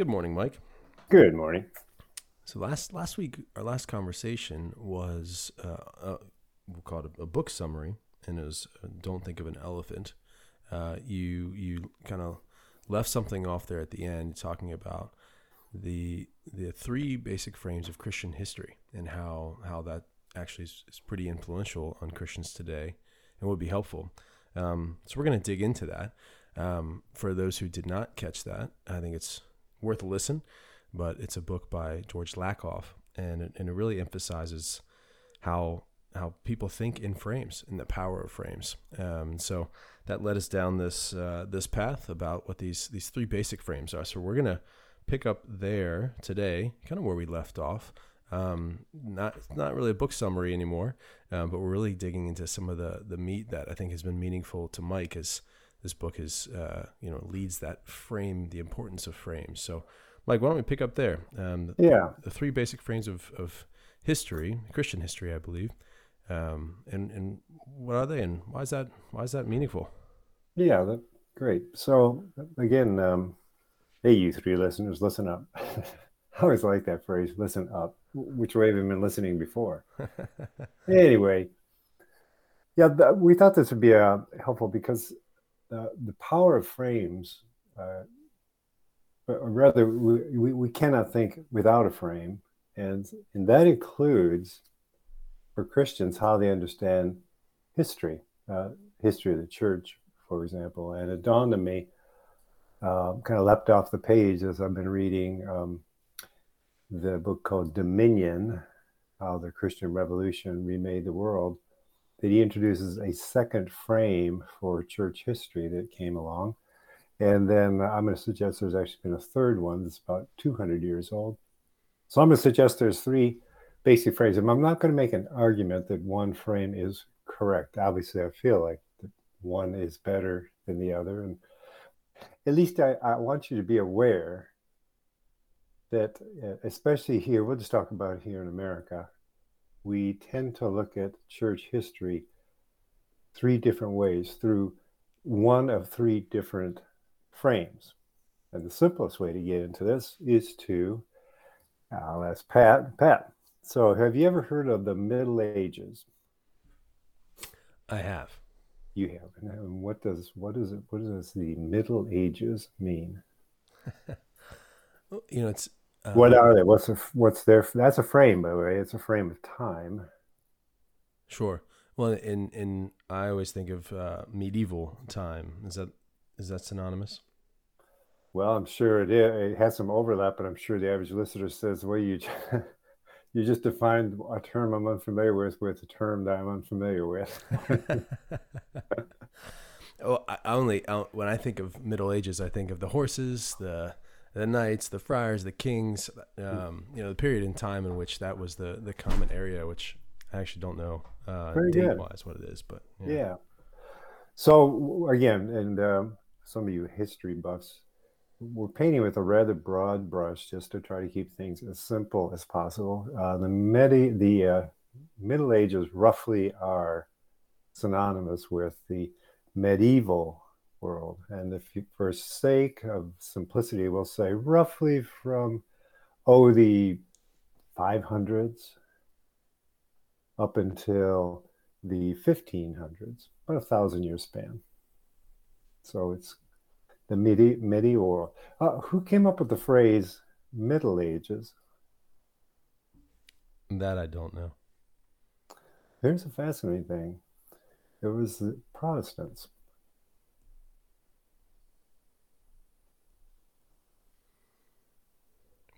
Good morning, Mike. Good morning. So last last week, our last conversation was uh, uh, we'll call it a, a, book summary, and it was uh, "Don't Think of an Elephant." Uh, you you kind of left something off there at the end, talking about the the three basic frames of Christian history and how how that actually is, is pretty influential on Christians today and would be helpful. Um, so we're going to dig into that. Um, for those who did not catch that, I think it's worth a listen. But it's a book by George Lakoff, and it, and it really emphasizes how how people think in frames and the power of frames. Um, so that led us down this uh, this path about what these these three basic frames are. So we're gonna pick up there today, kind of where we left off. Um, not not really a book summary anymore, um, but we're really digging into some of the the meat that I think has been meaningful to Mike as this book is uh, you know leads that frame the importance of frames. So, Mike, why don't we pick up there? Um, yeah, the three basic frames of, of history, Christian history, I believe, um, and and what are they, and why is that why is that meaningful? Yeah, that, great. So again, um, hey, you three listeners, listen up. I always like that phrase, "listen up," which way have you been listening before? anyway, yeah, th- we thought this would be uh, helpful because the, the power of frames, uh, or rather, we, we, cannot think without a frame. And, and that includes, for Christians, how they understand history, uh, history of the church, for example. And it dawned on me, uh, kind of leapt off the page as I've been reading um, the book called Dominion How the Christian Revolution Remade the World that he introduces a second frame for church history that came along. And then I'm going to suggest there's actually been a third one that's about 200 years old. So I'm going to suggest there's three basic frames. And I'm not going to make an argument that one frame is correct. Obviously, I feel like one is better than the other. And at least I, I want you to be aware that, uh, especially here, we'll just talk about here in America, we tend to look at church history three different ways through one of three different frames. And the simplest way to get into this is to, I'll ask Pat. Pat, so have you ever heard of the Middle Ages? I have. You have. And what does what is it? What does the Middle Ages mean? you know, it's uh, what are they? What's a, what's their? That's a frame, by the way. It's a frame of time. Sure. Well, in in I always think of uh, medieval time. Is that is that synonymous? Well, I'm sure it is. It has some overlap, but I'm sure the average listener says, "Well, you you just defined a term I'm unfamiliar with with a term that I'm unfamiliar with." oh, I only I, when I think of Middle Ages, I think of the horses, the the knights, the friars, the kings, um, you know, the period in time in which that was the the common area, which I actually don't know uh, date wise what it is, but yeah. yeah. So again, and um, some of you history buffs, we're painting with a rather broad brush just to try to keep things as simple as possible. Uh, the medi- the uh, Middle Ages roughly are synonymous with the medieval world. And if you, for sake of simplicity, we'll say roughly from, oh, the 500s up until the 1500s, about a thousand year span. So it's the midi- medieval. Uh, who came up with the phrase Middle Ages? That I don't know. Here's a fascinating thing. It was the Protestants.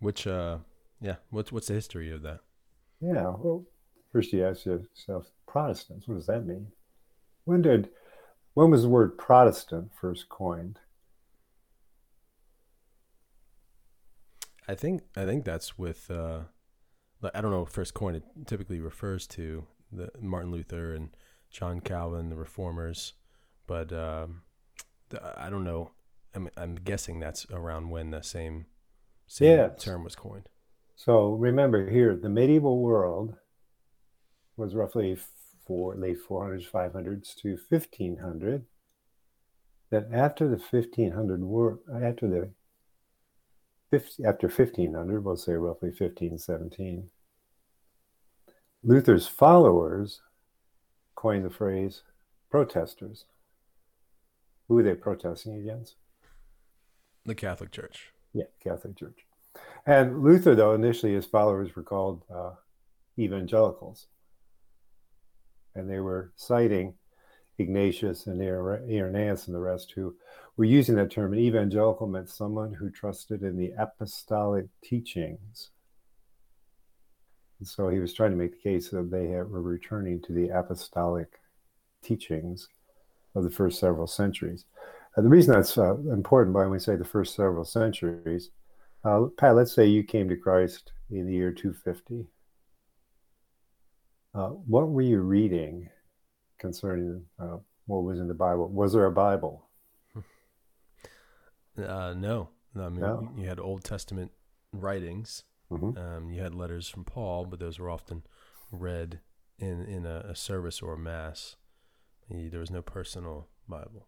Which, uh, yeah, what's what's the history of that? Yeah, well, first you ask yourself, Protestants, what does that mean? When did when was the word Protestant first coined? I think I think that's with uh, I don't know. First coin it typically refers to the Martin Luther and John Calvin, the Reformers, but um, I don't know. I'm, I'm guessing that's around when the same same Yes. term was coined. So remember here, the medieval world was roughly four, late 400s, 500s to 1500. That after the 1500 war, after the 50, after 1500, we'll say roughly 1517, Luther's followers coined the phrase protesters. Who were they protesting against? The Catholic Church. Yeah, Catholic Church. And Luther, though, initially his followers were called uh, evangelicals. And they were citing Ignatius and Irenaeus and the rest who were using that term. An evangelical meant someone who trusted in the apostolic teachings. And so he was trying to make the case that they were returning to the apostolic teachings of the first several centuries. The reason that's uh, important when we say the first several centuries, uh, Pat, let's say you came to Christ in the year 250. Uh, what were you reading concerning uh, what was in the Bible? Was there a Bible? Uh, no, no. I mean, No. you had Old Testament writings. Mhm. Um, you had letters from Paul, but those were often read in in a, a service or a mass. There was no personal Bible.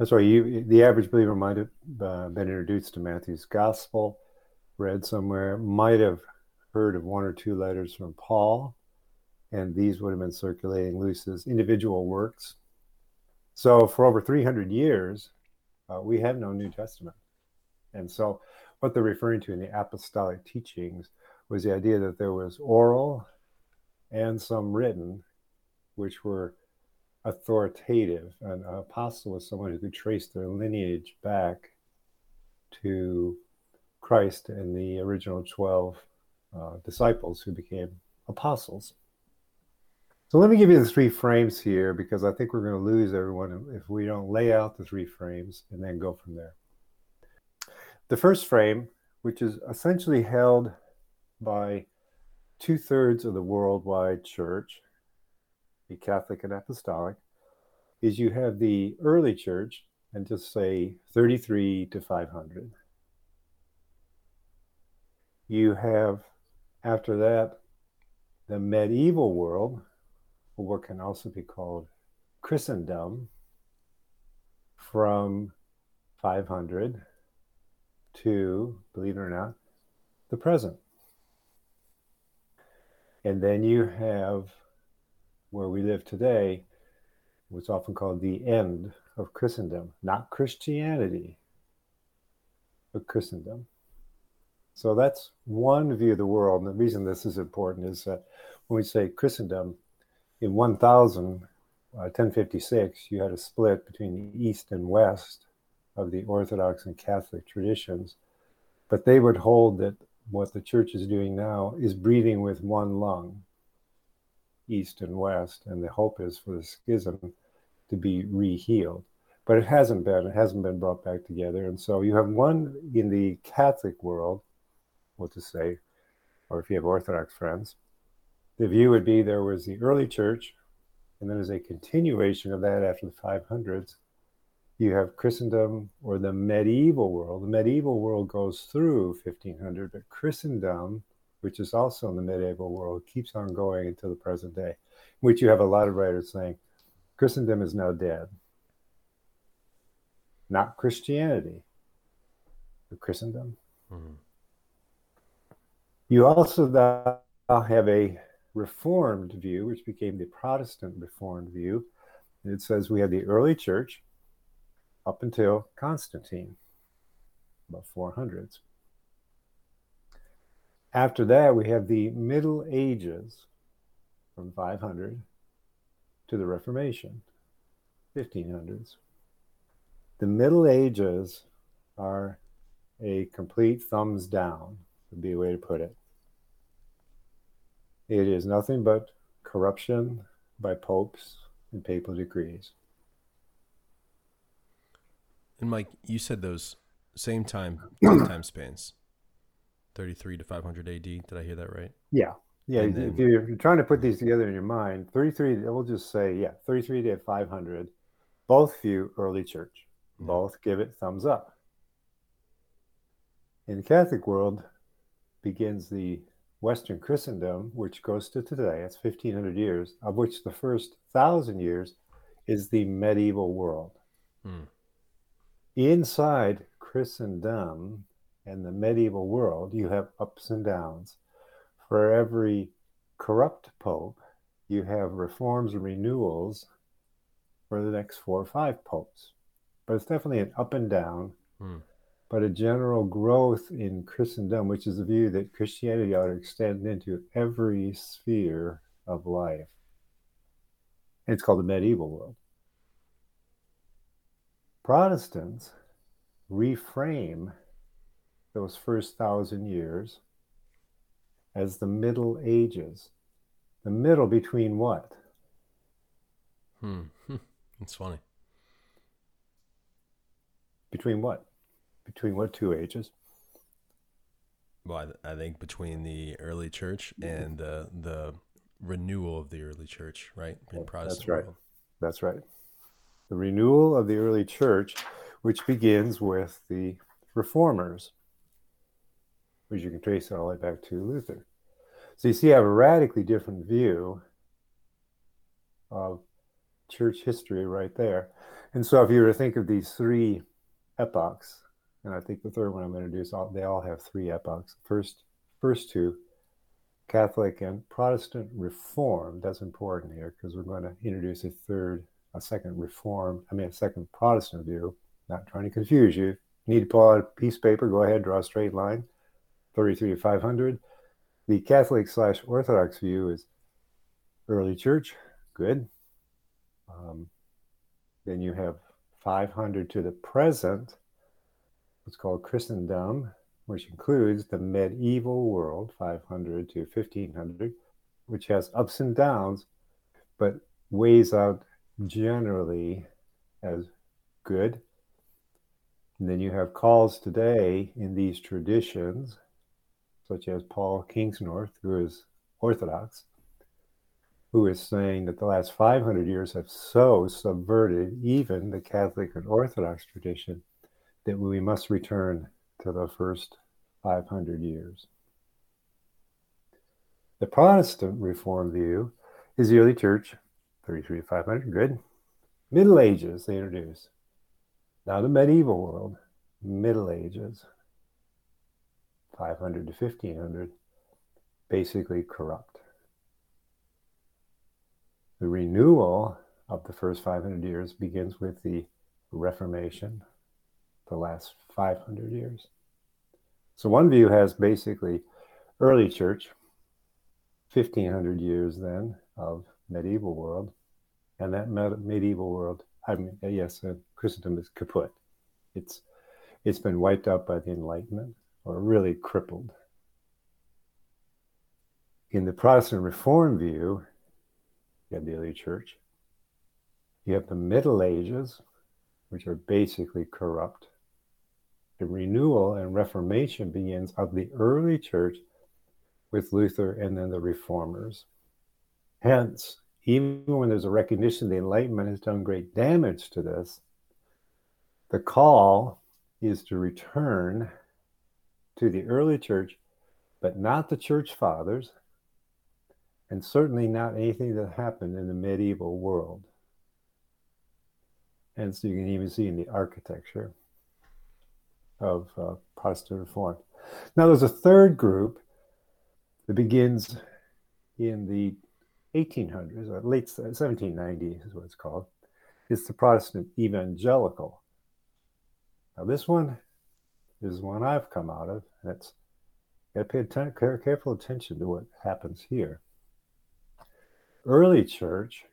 That's why you, the average believer might have uh, been introduced to Matthew's gospel, read somewhere, might have heard of one or two letters from Paul, and these would have been circulating as individual works. So for over 300 years, uh, we have no New Testament. And so what they're referring to in the apostolic teachings was the idea that there was oral and some written, which were authoritative. An apostle was someone who could trace their lineage back to Christ and the original 12 uh, disciples who became apostles. So let me give you the three frames here because I think we're going to lose everyone if we don't lay out the three frames and then go from there. The first frame, which is essentially held by two thirds of the worldwide church, Catholic and Apostolic, is you have the early church, and just say 33 to 500. You have, after that, the medieval world, or what can also be called Christendom, from 500 to, believe it or not, the present. And then you have where we live today, what's often called the end of Christendom, not Christianity, but Christendom. So that's one view of the world. And the reason this is important is that when we say Christendom, in 1000, uh, 1056, you had a split between the East and West of the Orthodox and Catholic traditions. But they would hold that what the church is doing now is breathing with one lung, East and West. And the hope is for the schism to be re-healed. But it hasn't been. It hasn't been brought back together. And so you have one in the Catholic world, what to say, or if you have Orthodox friends, the view would be there was the early church, and then as a continuation of that after the 500s, you have Christendom or the medieval world. The medieval world goes through 1500, but Christendom, which is also in the medieval world, keeps on going until the present day, which you have a lot of writers saying Christendom is now dead. Not Christianity, but Christendom. Mhm. You also now have a Reformed view, which became the Protestant Reformed view. And it says we had the early church up until Constantine, about 400s. After that, we have the Middle Ages from 500 to the Reformation, 1500s. The Middle Ages are a complete thumbs down, would be a way to put it. It is nothing but corruption by popes and papal decrees. And Mike, you said those same time time spans, thirty three to five hundred A.D. Did I hear that right? Yeah, yeah. If you're, you're trying to put these together in your mind, 33. We'll just say yeah, 33 to 500. Both view early church. Yeah. Both give it thumbs up. In the Catholic world, begins the Western Christendom, which goes to today. That's 1500 years, of which the first thousand years is the medieval world. Hmm. Inside Christendom and the medieval world, you have ups and downs. For every corrupt pope, you have reforms and renewals for the next four or five popes. But it's definitely an up and down Hmm. but a general growth in Christendom, which is the view that Christianity ought to extend into every sphere of life. And it's called the medieval world. Protestants reframe those first thousand years as the Middle Ages. The middle between what? Hmm. Hmm. It's funny. Between what? Between what two ages? Well, I, th- I think between the early church and the the renewal of the early church, right? In Protestant that's right. world. That's right. The renewal of the early church, which begins with the reformers, which you can trace all the way back to Luther. So you see, I have a radically different view of church history right there. And so if you were to think of these three epochs, and I think the third one I'm going to do is all, they all have three epochs. First, first two, Catholic and Protestant Reform. That's important here because we're going to introduce a third, a second Reform, I mean, a second Protestant view. Not trying to confuse you. Need to pull out a piece of paper, go ahead, draw a straight line, 33 to 500. The Catholic slash Orthodox view is early church, good. Um, then you have 500 to the present, what's called Christendom, which includes the medieval world, 500 to 1500, which has ups and downs, but weighs out generally as good. And then you have calls today in these traditions, such as Paul Kingsnorth, who is Orthodox, who is saying that the last 500 years have so subverted even the Catholic and Orthodox tradition that we must return to the first 500 years. The Protestant Reform view is the early church, 33 to 500, good. Middle Ages, they introduce. Now the medieval world, Middle Ages, 500 to 1500, basically corrupt. The renewal of the first 500 years begins with the Reformation, the last 500 years. So one view has basically early church, 1500 years then of medieval world, and that med- medieval world, I mean, yes, uh, Christendom is kaput. It's it's been wiped out by the Enlightenment or really crippled. In the Protestant Reform view, you have the early church. You have the Middle Ages, which are basically corrupt. The renewal and reformation begins of the early church with Luther and then the reformers. Hence, even when there's a recognition the Enlightenment has done great damage to this, the call is to return to the early church, but not the church fathers, and certainly not anything that happened in the medieval world. And so you can even see in the architecture of uh, Protestant Reform. Now, there's a third group that begins in the 1800s, or late 1790s is what it's called. It's the Protestant Evangelical. Now, this one is one I've come out of, and it's got to pay atten- care- careful attention to what happens here. Early church,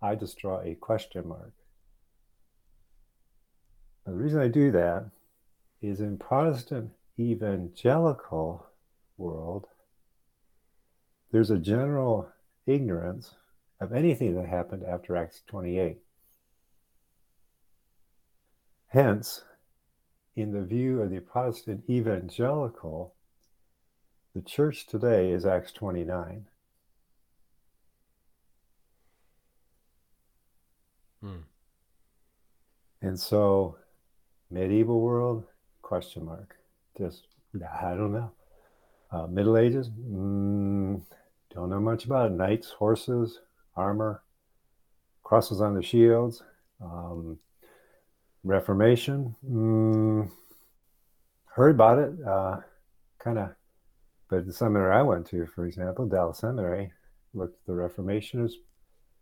I just draw a question mark. The reason I do that is in Protestant evangelical world, there's a general ignorance of anything that happened after Acts 28. Hence, in the view of the Protestant evangelical, the church today is Acts 29. Hmm. And so, medieval world, question mark. Just, I don't know. Uh, Middle Ages, mm, don't know much about it. Knights, horses, armor, crosses on the shields. Um, Reformation, mm, heard about it, uh, kind of. But the seminary I went to, for example, Dallas Seminary, looked at the Reformation as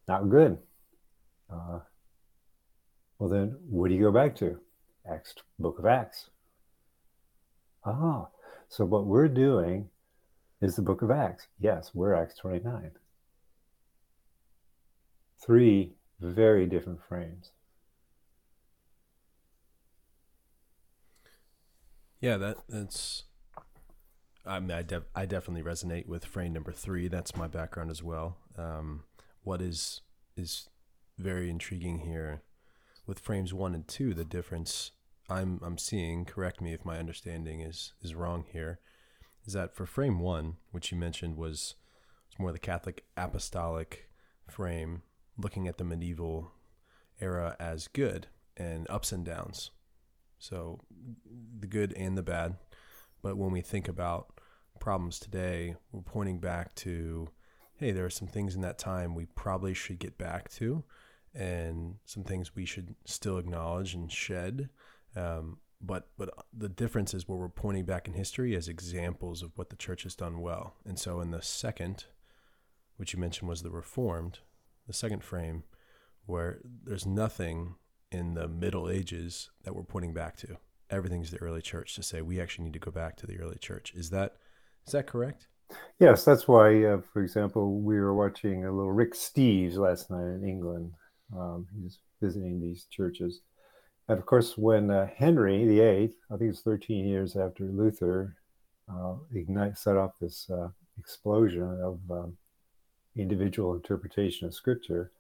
not good. Uh, well, then, what do you go back to? Acts, Book of Acts. Ah, so what we're doing is the Book of Acts. Yes, we're Acts 29. Three very different frames. Yeah, that that's. I mean, I, I definitely resonate with frame number three. That's my background as well. Um, what is is very intriguing here with frames one and two, the difference I'm I'm seeing. Correct me if my understanding is is wrong here. Is that for frame one, which you mentioned was was more the Catholic apostolic frame, looking at the medieval era as good and ups and downs so the good and the bad. But when we think about problems today, we're pointing back to, hey, there are some things in that time we probably should get back to, and some things we should still acknowledge and shed. Um, but but the difference is where we're pointing back in history as examples of what the church has done well. And so in the second, which you mentioned was the Reformed, the second frame, where there's nothing in the Middle Ages that we're pointing back to. Everything's the early church to say we actually need to go back to the early church. Is that is that correct? Yes, that's why, uh, for example, we were watching a little Rick Steves last night in England. Um, he's visiting these churches. And of course, when uh, Henry VIII, I think it's 13 years after Luther, uh, ignite, set off this uh, explosion of um, individual interpretation of Scripture,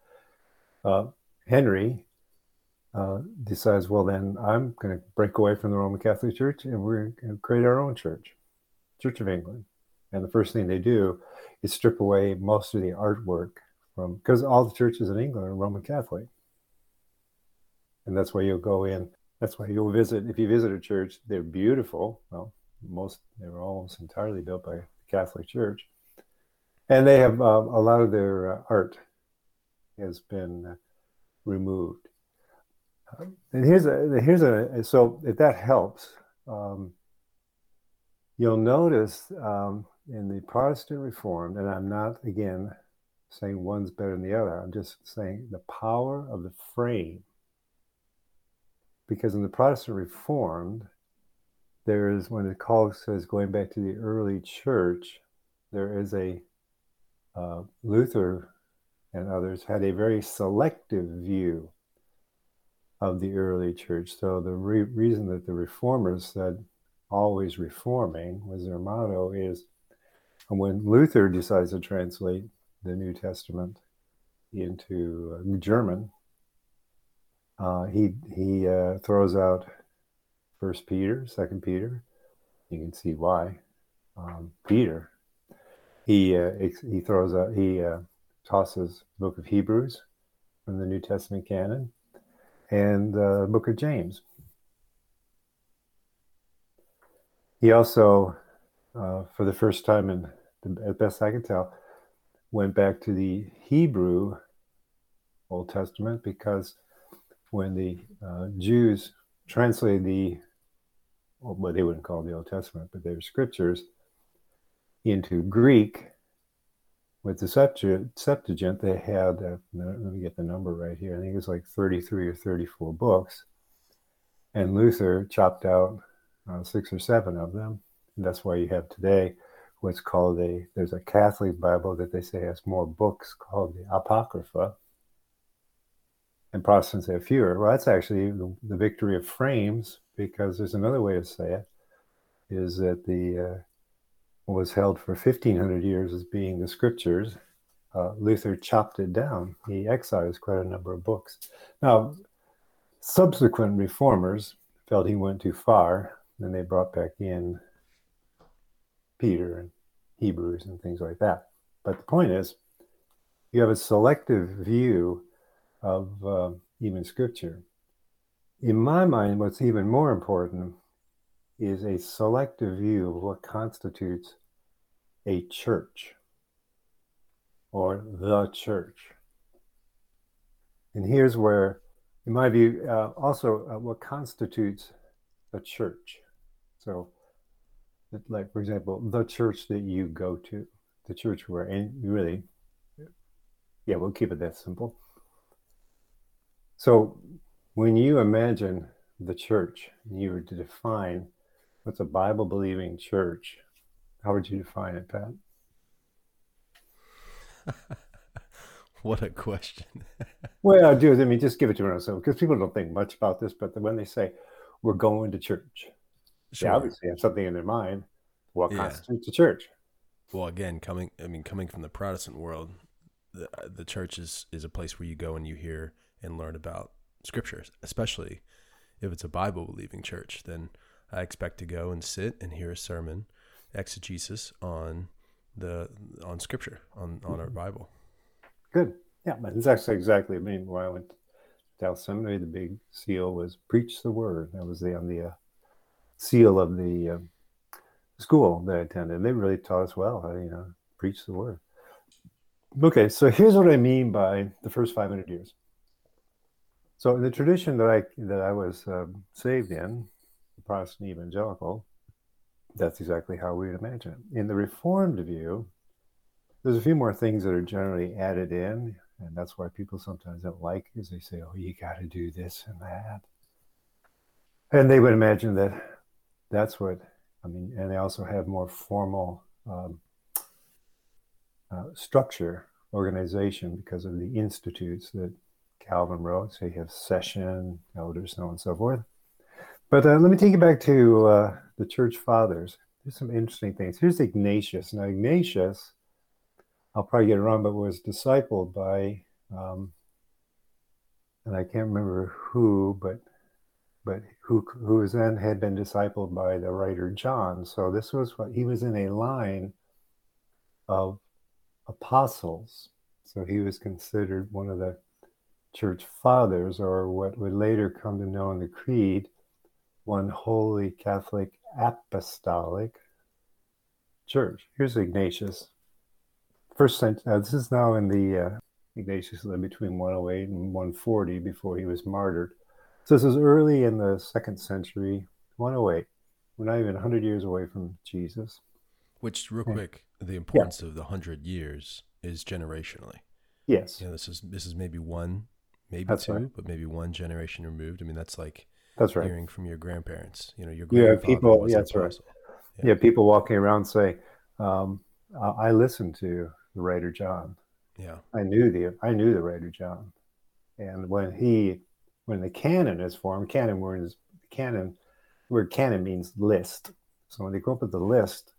uh, Henry uh, decides, well, then I'm going to break away from the Roman Catholic Church and we're going to create our own church, Church of England. And the first thing they do is strip away most of the artwork from, because all the churches in England are Roman Catholic. And that's why you'll go in, that's why you'll visit, if you visit a church, they're beautiful. Well, most, they were almost entirely built by the Catholic Church. And they have uh, a lot of their uh, art has been uh, removed and here's a here's a so if that helps, um, you'll notice um, in the Protestant Reformed, and I'm not again saying one's better than the other. I'm just saying the power of the frame. Because in the Protestant Reformed, there is when it calls says going back to the early church, there is a uh, Luther and others had a very selective view of the early church. So the re- reason that the reformers said always reforming was their motto is when Luther decides to translate the New Testament into uh, German, uh, he he uh, throws out First Peter, Second Peter. You can see why. Um, Peter, he uh, he throws out he uh, tosses Book of Hebrews from the New Testament canon and the book of James. He also, uh, for the first time, and as best I can tell, went back to the Hebrew Old Testament because when the uh, Jews translated the, well, they wouldn't call the Old Testament, but their scriptures into Greek, with the Septuagint, they had, uh, let me get the number right here, I think it was like 33 or 34 books. And Luther chopped out uh, six or seven of them. And that's why you have today what's called a, there's a Catholic Bible that they say has more books called the Apocrypha. And Protestants have fewer. Well, that's actually the, the victory of frames because there's another way to say it is that the, uh, was held for 1500 years as being the scriptures, uh, Luther chopped it down. He excised quite a number of books. Now, subsequent reformers felt he went too far, and they brought back in Peter and Hebrews and things like that. But the point is, you have a selective view of uh, even scripture. In my mind, what's even more important is a selective view of what constitutes a church or the church. And here's where, in my view, uh, also uh, what constitutes a church. So, like, for example, the church that you go to, the church where, and really, yeah, we'll keep it that simple. So, when you imagine the church, you were to define what's a Bible believing church, how would you define it, Pat? what a question. well, I do. I mean, just give it to me. So, because people don't think much about this, but when they say we're going to church, sure. they obviously have something in their mind. What yeah. constitutes a church? Well, again, coming, I mean, coming from the Protestant world, the, the church is, is a place where you go and you hear and learn about scriptures, especially if it's a Bible believing church. Then I expect to go and sit and hear a sermon, exegesis on the on scripture on on our mm-hmm. Bible. Good. Yeah, that's actually exactly. I mean, when I went to Dallas Seminary, the big seal was preach the word. That was the on the uh, seal of the uh, school that I attended. They really taught us well how to, you know, preach the word. Okay, so here's what I mean by the first 500 years. So in the tradition that I that I was uh, saved in, the Protestant evangelical, that's exactly how we would imagine it. In the Reformed view, there's a few more things that are generally added in, and that's why people sometimes don't like because they say, "Oh, you got to do this and that," and they would imagine that that's what I mean. And they also have more formal um, uh, structure, organization because of the institutes that Calvin wrote. So you have session, elders, so on and so forth. But uh, let me take you back to uh, the church fathers. There's some interesting things. Here's Ignatius. Now, Ignatius, I'll probably get it wrong, but was discipled by, um, and I can't remember who, but but who who was then had been discipled by the writer John. So this was what he was in a line of apostles. So he was considered one of the church fathers, or what would later come to know in the creed one holy Catholic apostolic church. Here's Ignatius. First century, uh, this is now in the, uh, Ignatius lived between 108 and 140 before he was martyred. So this is early in the second century, 108. We're not even 100 years away from Jesus. Which, real quick, the importance yeah. of the 100 years is generationally. Yes. You know, this is this is maybe one, maybe that's two, right. but maybe one generation removed. I mean, that's like that's right. Hearing from your grandparents, you know, your yeah, people. Yeah, that's right. Yeah. yeah. people walking around say, um, "I listened to the writer John. Yeah, I knew the I knew the writer John, and when he when the canon is formed, canon word canon word canon means list. So when they go up with the list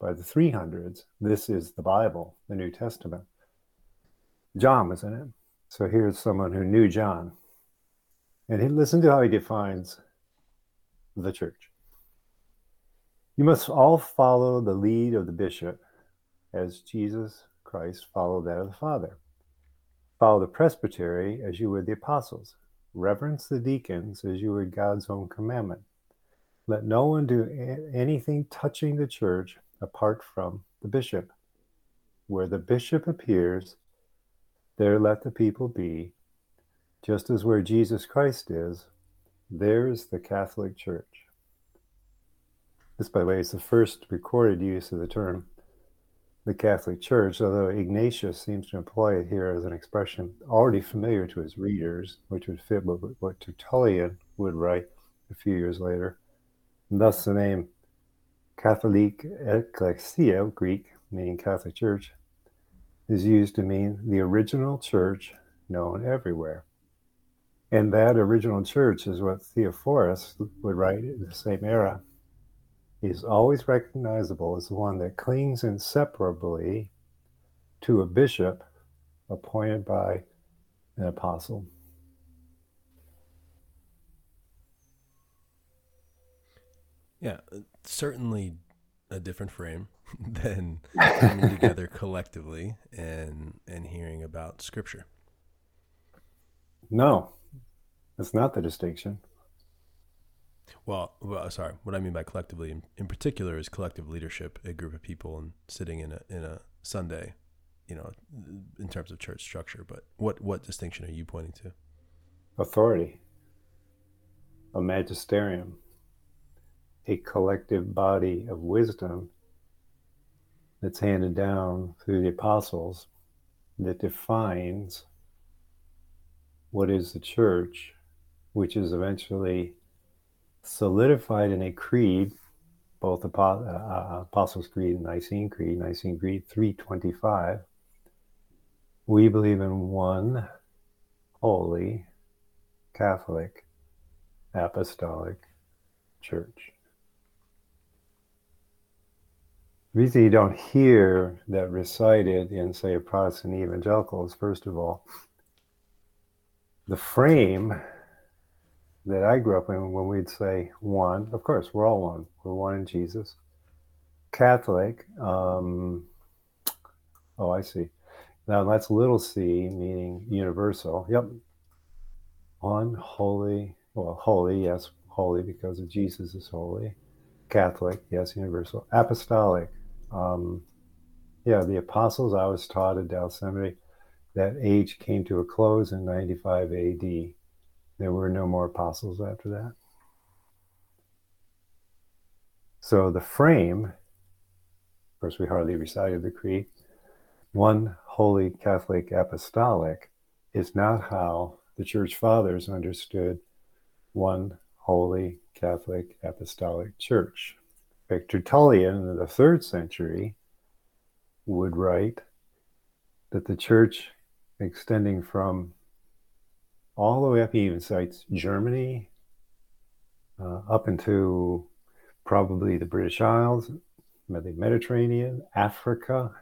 by the 300s, this is the Bible, the New Testament. John was in it. So here's someone who knew John and he, listen to how he defines the church. You must all follow the lead of the bishop as Jesus Christ followed that of the Father. Follow the presbytery as you would the apostles. Reverence the deacons as you would God's own commandment. Let no one do anything touching the church apart from the bishop. Where the bishop appears, there let the people be just as where Jesus Christ is, there's the Catholic Church. This, by the way, is the first recorded use of the term the Catholic Church, although Ignatius seems to employ it here as an expression already familiar to his readers, which would fit with what Tertullian would write a few years later. And thus, the name Catholic Ecclesia, Greek, meaning Catholic Church, is used to mean the original church known everywhere. And that original church is what Theophorus would write in the same era. He's always recognizable as the one that clings inseparably to a bishop appointed by an apostle. Yeah, certainly a different frame than coming together collectively and and hearing about scripture. No, that's not the distinction. Well, well, sorry. What I mean by collectively, in, in particular, is collective leadership, a group of people and sitting in a in a Sunday, you know, in terms of church structure. But what what distinction are you pointing to? Authority, a magisterium, a collective body of wisdom that's handed down through the apostles that defines what is the church, which is eventually solidified in a creed, both uh, uh, Apostles' Creed and Nicene Creed, Nicene Creed 325. We believe in one holy, Catholic, apostolic church. The reason you don't hear that recited in, say, a Protestant evangelical is, first of all, the frame that I grew up in when we'd say one, of course, we're all one. We're one in Jesus. Catholic, um, oh, I see. Now that's little c, meaning universal. Yep. One, holy, well, holy, yes, holy because of Jesus is holy. Catholic, yes, universal. Apostolic, um, yeah, the apostles I was taught at Dallas Seminary, that age came to a close in 95 AD. There were no more apostles after that. So the frame, of course, we hardly recited the creed, one holy Catholic apostolic is not how the church fathers understood one holy Catholic apostolic church. In fact, Tertullian in the third century would write that the church extending from all the way up, he even cites Germany, uh, up into probably the British Isles, the Mediterranean, Africa,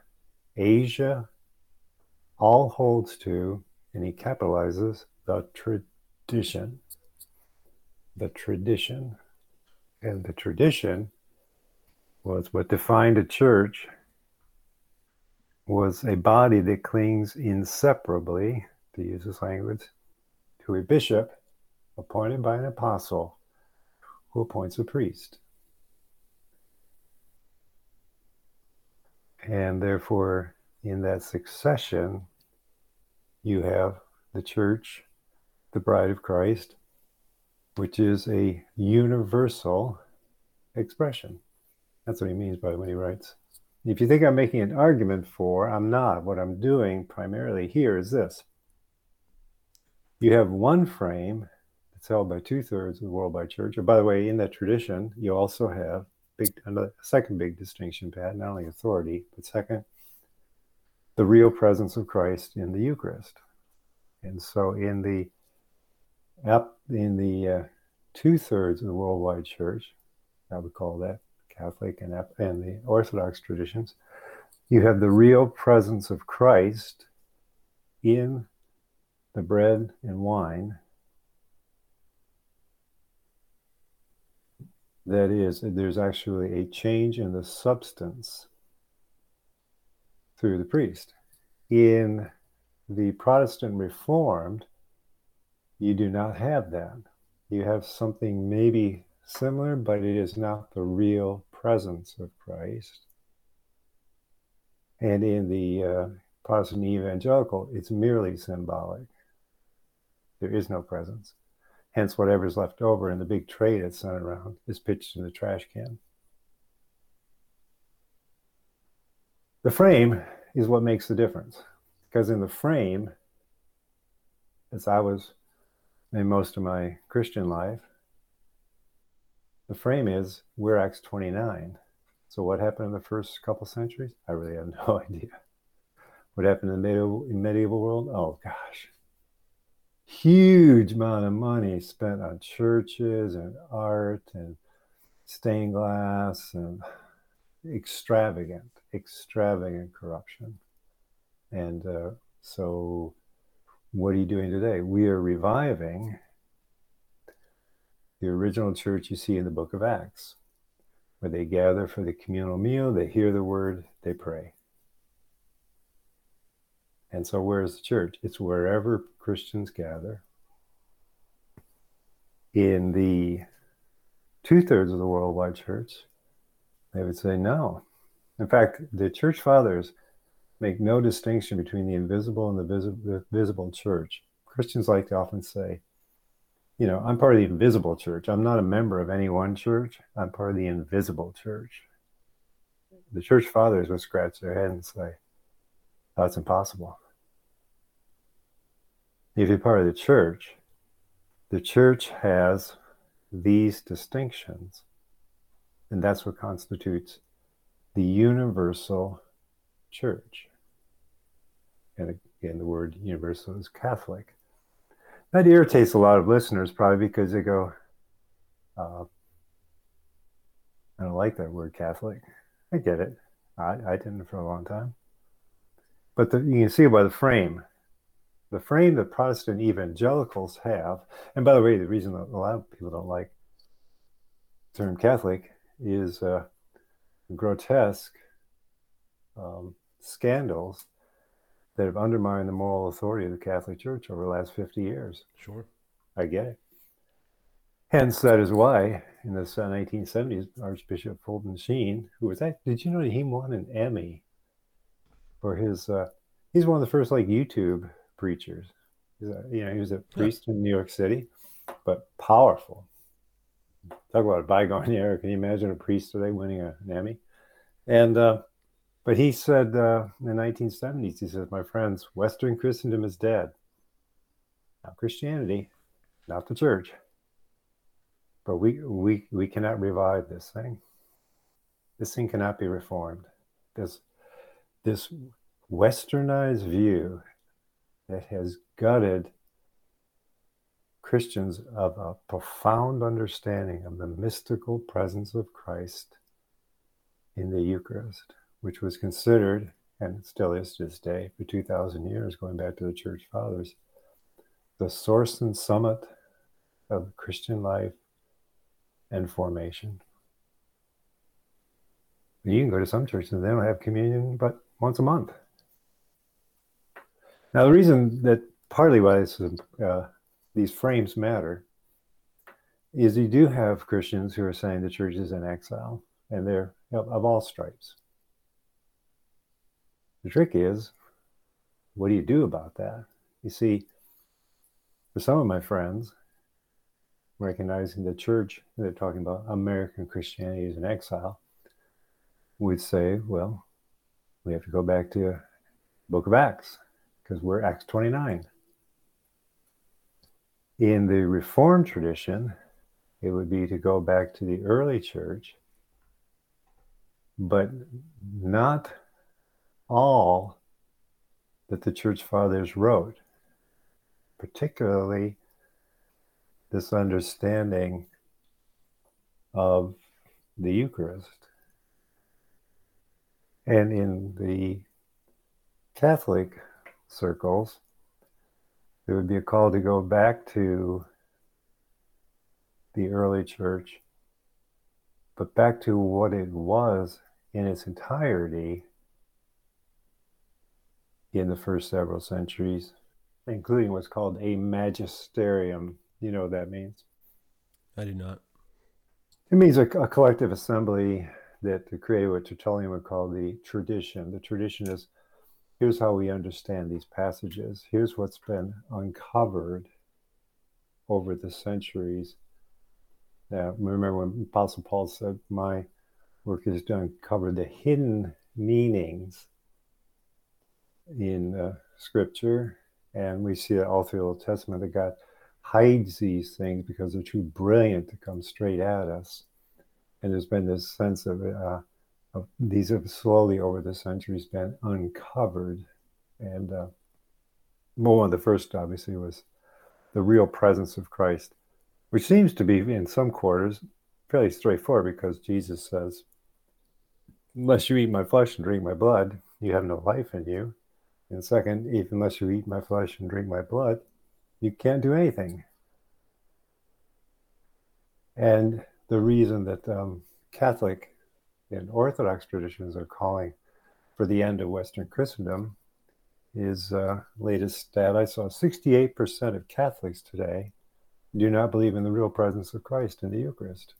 Asia, all holds to, and he capitalizes the tradition. The tradition. And the tradition was what defined a church was a body that clings inseparably, to use this language, to a bishop appointed by an apostle who appoints a priest. And therefore, in that succession, you have the church, the bride of Christ, which is a universal expression. That's what he means by when he writes. If you think I'm making an argument for, I'm not. What I'm doing primarily here is this you have one frame that's held by two thirds of the worldwide church. And by the way, in that tradition, you also have big second big distinction, Pat, not only authority, but second, the real presence of Christ in the Eucharist. And so in the in the uh, two thirds of the worldwide church, I would call that Catholic and, and the Orthodox traditions, you have the real presence of Christ in the bread and wine. That is, there's actually a change in the substance through the priest. In the Protestant Reformed, you do not have that. You have something maybe similar, but it is not the real presence of Christ. And in the uh, Protestant evangelical, it's merely symbolic. There is no presence. Hence, whatever's left over in the big tray that's sent around is pitched in the trash can. The frame is what makes the difference. Because in the frame, as I was in most of my Christian life, the frame is we're Acts 29. So what happened in the first couple centuries? I really have no idea. What happened in the medieval, in medieval world? Oh gosh, huge amount of money spent on churches and art and stained glass and extravagant, extravagant corruption. And uh, so, what are you doing today? We are reviving the original church you see in the book of Acts. where they gather for the communal meal, they hear the word, they pray. And so, where is the church? It's wherever Christians gather. In the two thirds of the worldwide church, they would say no. In fact, the church fathers make no distinction between the invisible and the, visi- the visible church. Christians like to often say, you know, I'm part of the invisible church. I'm not a member of any one church. I'm part of the invisible church. The church fathers would scratch their head and say, that's impossible. If you're part of the church, the church has these distinctions, and that's what constitutes the universal church. And again, the word universal is Catholic. That irritates a lot of listeners probably because they go, uh, I don't like that word Catholic. I get it. I, I didn't for a long time. But the, you can see by the frame. The frame that Protestant evangelicals have, and by the way, the reason that a lot of people don't like the term Catholic is uh, grotesque um, scandals that have undermined the moral authority of the Catholic Church over the last 50 years. Sure. I get it. Hence, that is why in the 1970s, Archbishop Fulton Sheen, who was that, did you know that he won an Emmy for his, uh, he's one of the first like YouTube preachers. He's a, you know, he was a priest in New York City, but powerful. Talk about a bygone era. Can you imagine a priest today winning a, an Emmy? And, uh, but he said uh, in the 1970s, he says, My friends, Western Christendom is dead. Not Christianity, not the church. But we, we, we cannot revive this thing. This thing cannot be reformed. This, this westernized view that has gutted Christians of a profound understanding of the mystical presence of Christ in the Eucharist which was considered, and still is to this day, for 2,000 years, going back to the church fathers, the source and summit of Christian life and formation. You can go to some churches and they don't have communion but once a month. Now, the reason that partly why this uh, these frames matter is you do have Christians who are saying the church is in exile, and they're of, all stripes. The trick is, what do you do about that? You see, for some of my friends, recognizing the church, they're talking about American Christianity is in exile, would say, well, we have to go back to Book of Acts because we're Acts 29. In the Reformed tradition, it would be to go back to the early church, but not all that the church fathers wrote, particularly this understanding of the Eucharist. And in the Catholic circles, there would be a call to go back to the early church, but back to what it was in its entirety in the first several centuries, including what's called a magisterium. You know what that means? I do not. It means a, a collective assembly that to create what Tertullian would call the tradition. The tradition is here's how we understand these passages, here's what's been uncovered over the centuries. Now, remember when Apostle Paul said, My work is to uncover the hidden meanings in uh, Scripture, and we see it all through the Old Testament that God hides these things because they're too brilliant to come straight at us. And there's been this sense of, uh, these have slowly over the centuries been uncovered. And uh, well, one of the first, obviously, was the real presence of Christ, which seems to be in some quarters fairly straightforward because Jesus says, Unless you eat my flesh and drink my blood, you have no life in you. And second, if unless you eat my flesh and drink my blood, you can't do anything. And the reason that um, Catholic and Orthodox traditions are calling for the end of Western Christendom. His uh, latest stat I saw 68% of Catholics today do not believe in the real presence of Christ in the Eucharist.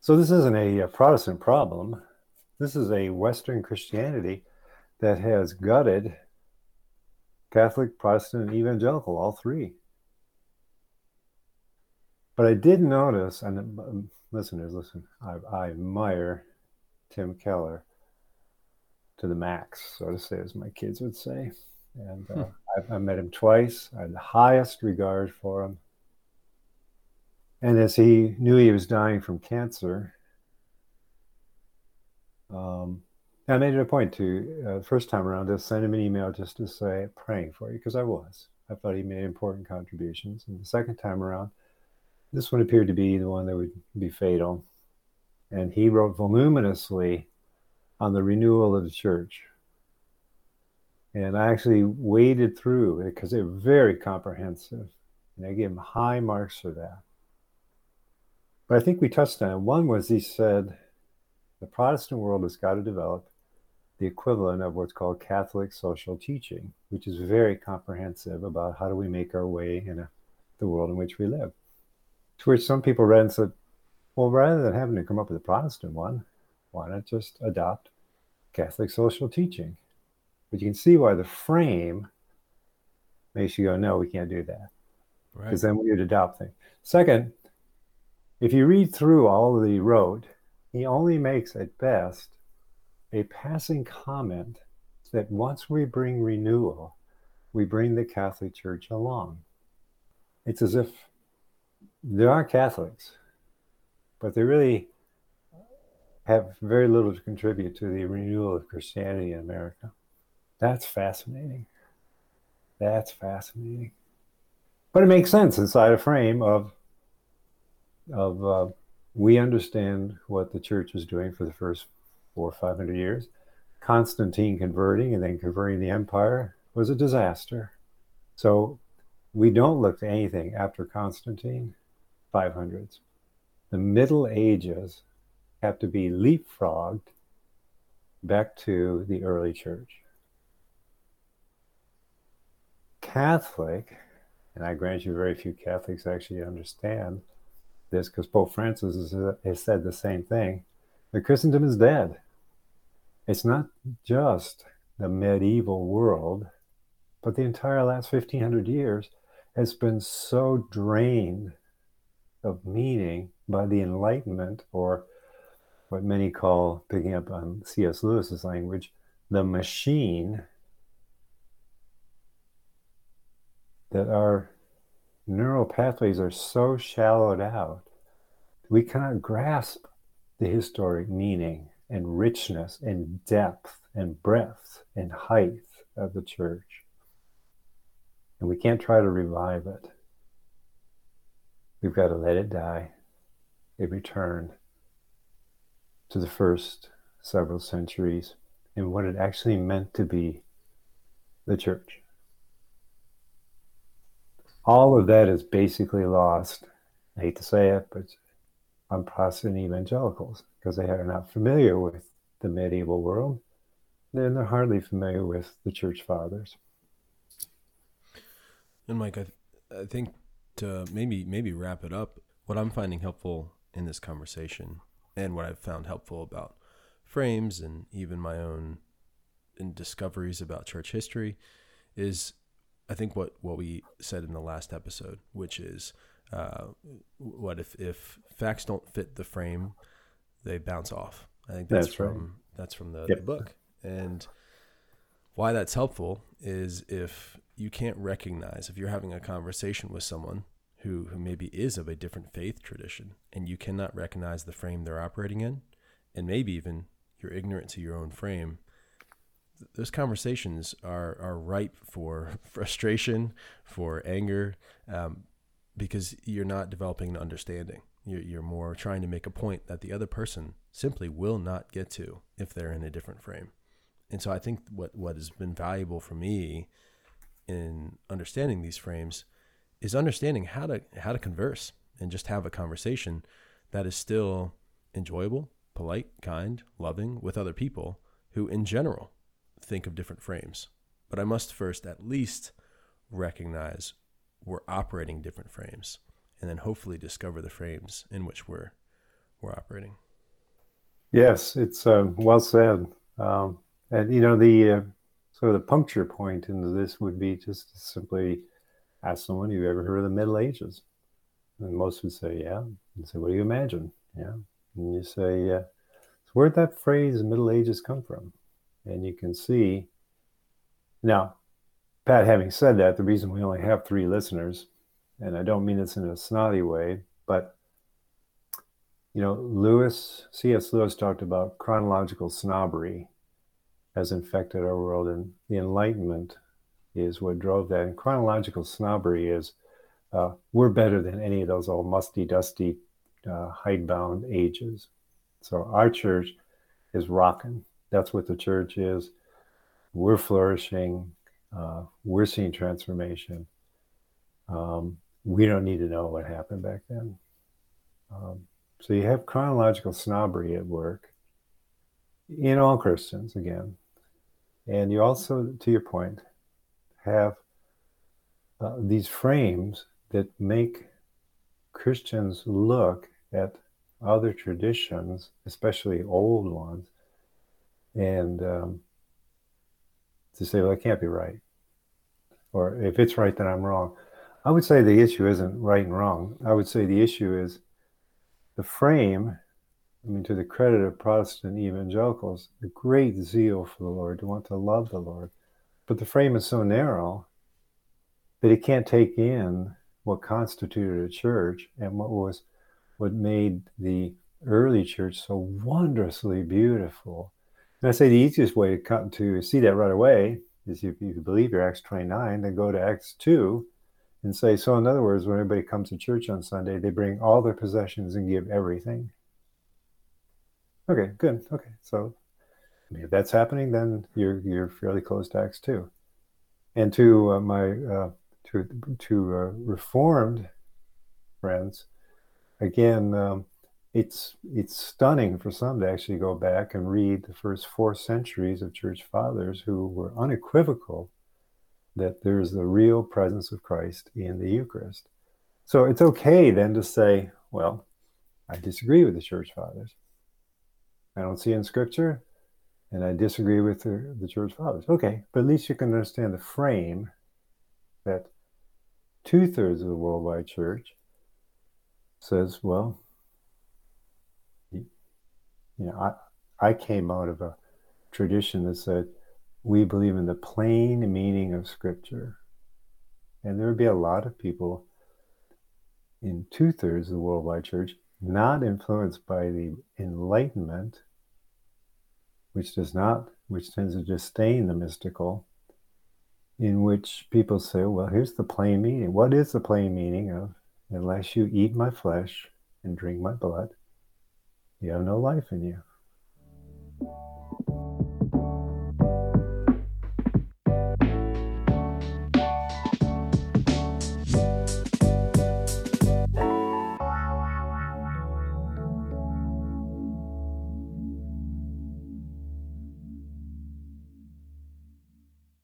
So, this isn't a, a Protestant problem. This is a Western Christianity that has gutted Catholic, Protestant, and evangelical, all three. But I did notice, and um, listeners, listen, I, I admire Tim Keller to the max, so to say, as my kids would say. And uh, hmm. I, I met him twice. I had the highest regard for him. And as he knew he was dying from cancer, um, I made it a point to, uh, first time around, to send him an email just to say, praying for you, because I was. I thought he made important contributions. And the second time around, this one appeared to be the one that would be fatal. And he wrote voluminously on the renewal of the church. And I actually waded through it because they're very comprehensive. And I gave him high marks for that. But I think we touched on it. One was he said the Protestant world has got to develop the equivalent of what's called Catholic social teaching, which is very comprehensive about how do we make our way in a, the world in which we live. To which some people read and said, well, rather than having to come up with a Protestant one, why not just adopt Catholic social teaching? But you can see why the frame makes you go, no, we can't do that. Because right. then we would adopt things. Second, if you read through all that he wrote, he only makes at best a passing comment that once we bring renewal, we bring the Catholic Church along. It's as if there are Catholics, but they really have very little to contribute to the renewal of Christianity in America. That's fascinating. That's fascinating. But it makes sense inside a frame of of uh, we understand what the church was doing for the first four or five hundred years. Constantine converting and then converting the empire was a disaster. So we don't look to anything after Constantine 500s. The Middle Ages have to be leapfrogged back to the early church. Catholic, and I grant you very few Catholics actually understand this because Pope Francis has said the same thing. The Christendom is dead. It's not just the medieval world, but the entire last 1500 years has been so drained of meaning by the Enlightenment, or what many call, picking up on C.S. Lewis's language, the machine, that our neural pathways are so shallowed out, we cannot grasp the historic meaning and richness and depth and breadth and height of the church. And we can't try to revive it. We've got to let it die and return to the first several centuries and what it actually meant to be the church. All of that is basically lost. I hate to say it, but on Protestant evangelicals because they are not familiar with the medieval world. And they're hardly familiar with the church fathers. And Mike, I, th- I think to maybe maybe wrap it up, what I'm finding helpful in this conversation and what I've found helpful about frames and even my own discoveries about church history is I think what what we said in the last episode, which is uh, what if if facts don't fit the frame, they bounce off. I think that's, that's from right. that's from the, yep. the book. And why that's helpful is if you can't recognize if you're having a conversation with someone who, who maybe is of a different faith tradition and you cannot recognize the frame they're operating in, and maybe even you're ignorant to your own frame, those conversations are, are ripe for frustration, for anger, um, because you're not developing an understanding. You're, you're more trying to make a point that the other person simply will not get to if they're in a different frame. And so I think what, what has been valuable for me in understanding these frames is understanding how to how to converse and just have a conversation that is still enjoyable, polite, kind, loving with other people who, in general, think of different frames. But I must first at least recognize we're operating different frames and then hopefully discover the frames in which we're we're operating. Yes, it's uh, well said. Um, and you know the uh, so the puncture point into this would be just to simply ask someone, "Have you ever heard of the Middle Ages?" And most would say, "Yeah." And say, "What do you imagine?" Yeah, and you say, "Yeah." So where'd that phrase "Middle Ages" come from? And you can see now, Pat. Having said that, the reason we only have three listeners, and I don't mean this in a snotty way, but you know, Lewis, C.S. Lewis talked about chronological snobbery has infected our world, and the Enlightenment is what drove that. And chronological snobbery is uh, we're better than any of those old musty, dusty, uh, hidebound ages. So our church is rocking. That's what the church is. We're flourishing. Uh, we're seeing transformation. Um, we don't need to know what happened back then. Um, so you have chronological snobbery at work in all Christians again. And you also, to your point, have uh, these frames that make Christians look at other traditions, especially old ones, and um, to say, well, it can't be right. Or if it's right, then I'm wrong. I would say the issue isn't right and wrong. I would say the issue is the frame I mean, to the credit of Protestant evangelicals, a great zeal for the Lord, to want to love the Lord. But the frame is so narrow that it can't take in what constituted a church and what was what made the early church so wondrously beautiful. And I say the easiest way to come to see that right away is if you believe your Acts 29, then go to Acts 2 and say, so in other words, when everybody comes to church on Sunday, they bring all their possessions and give everything. Okay, good. Okay, so I mean, if that's happening, then you're you're fairly close to Acts two. And to uh, my uh, to to uh, reformed friends, again, um, it's it's stunning for some to actually go back and read the first four centuries of church fathers who were unequivocal that there's the real presence of Christ in the Eucharist. So it's okay then to say, well, I disagree with the church fathers. I don't see in scripture, and I disagree with the, the church fathers. Okay, but at least you can understand the frame that two thirds of the worldwide church says, well, you know, I, I came out of a tradition that said we believe in the plain meaning of scripture. And there would be a lot of people in two thirds of the worldwide church not influenced by the enlightenment which does not, which tends to disdain the mystical, in which people say, well, here's the plain meaning. What is the plain meaning of, unless you eat my flesh and drink my blood, you have no life in you?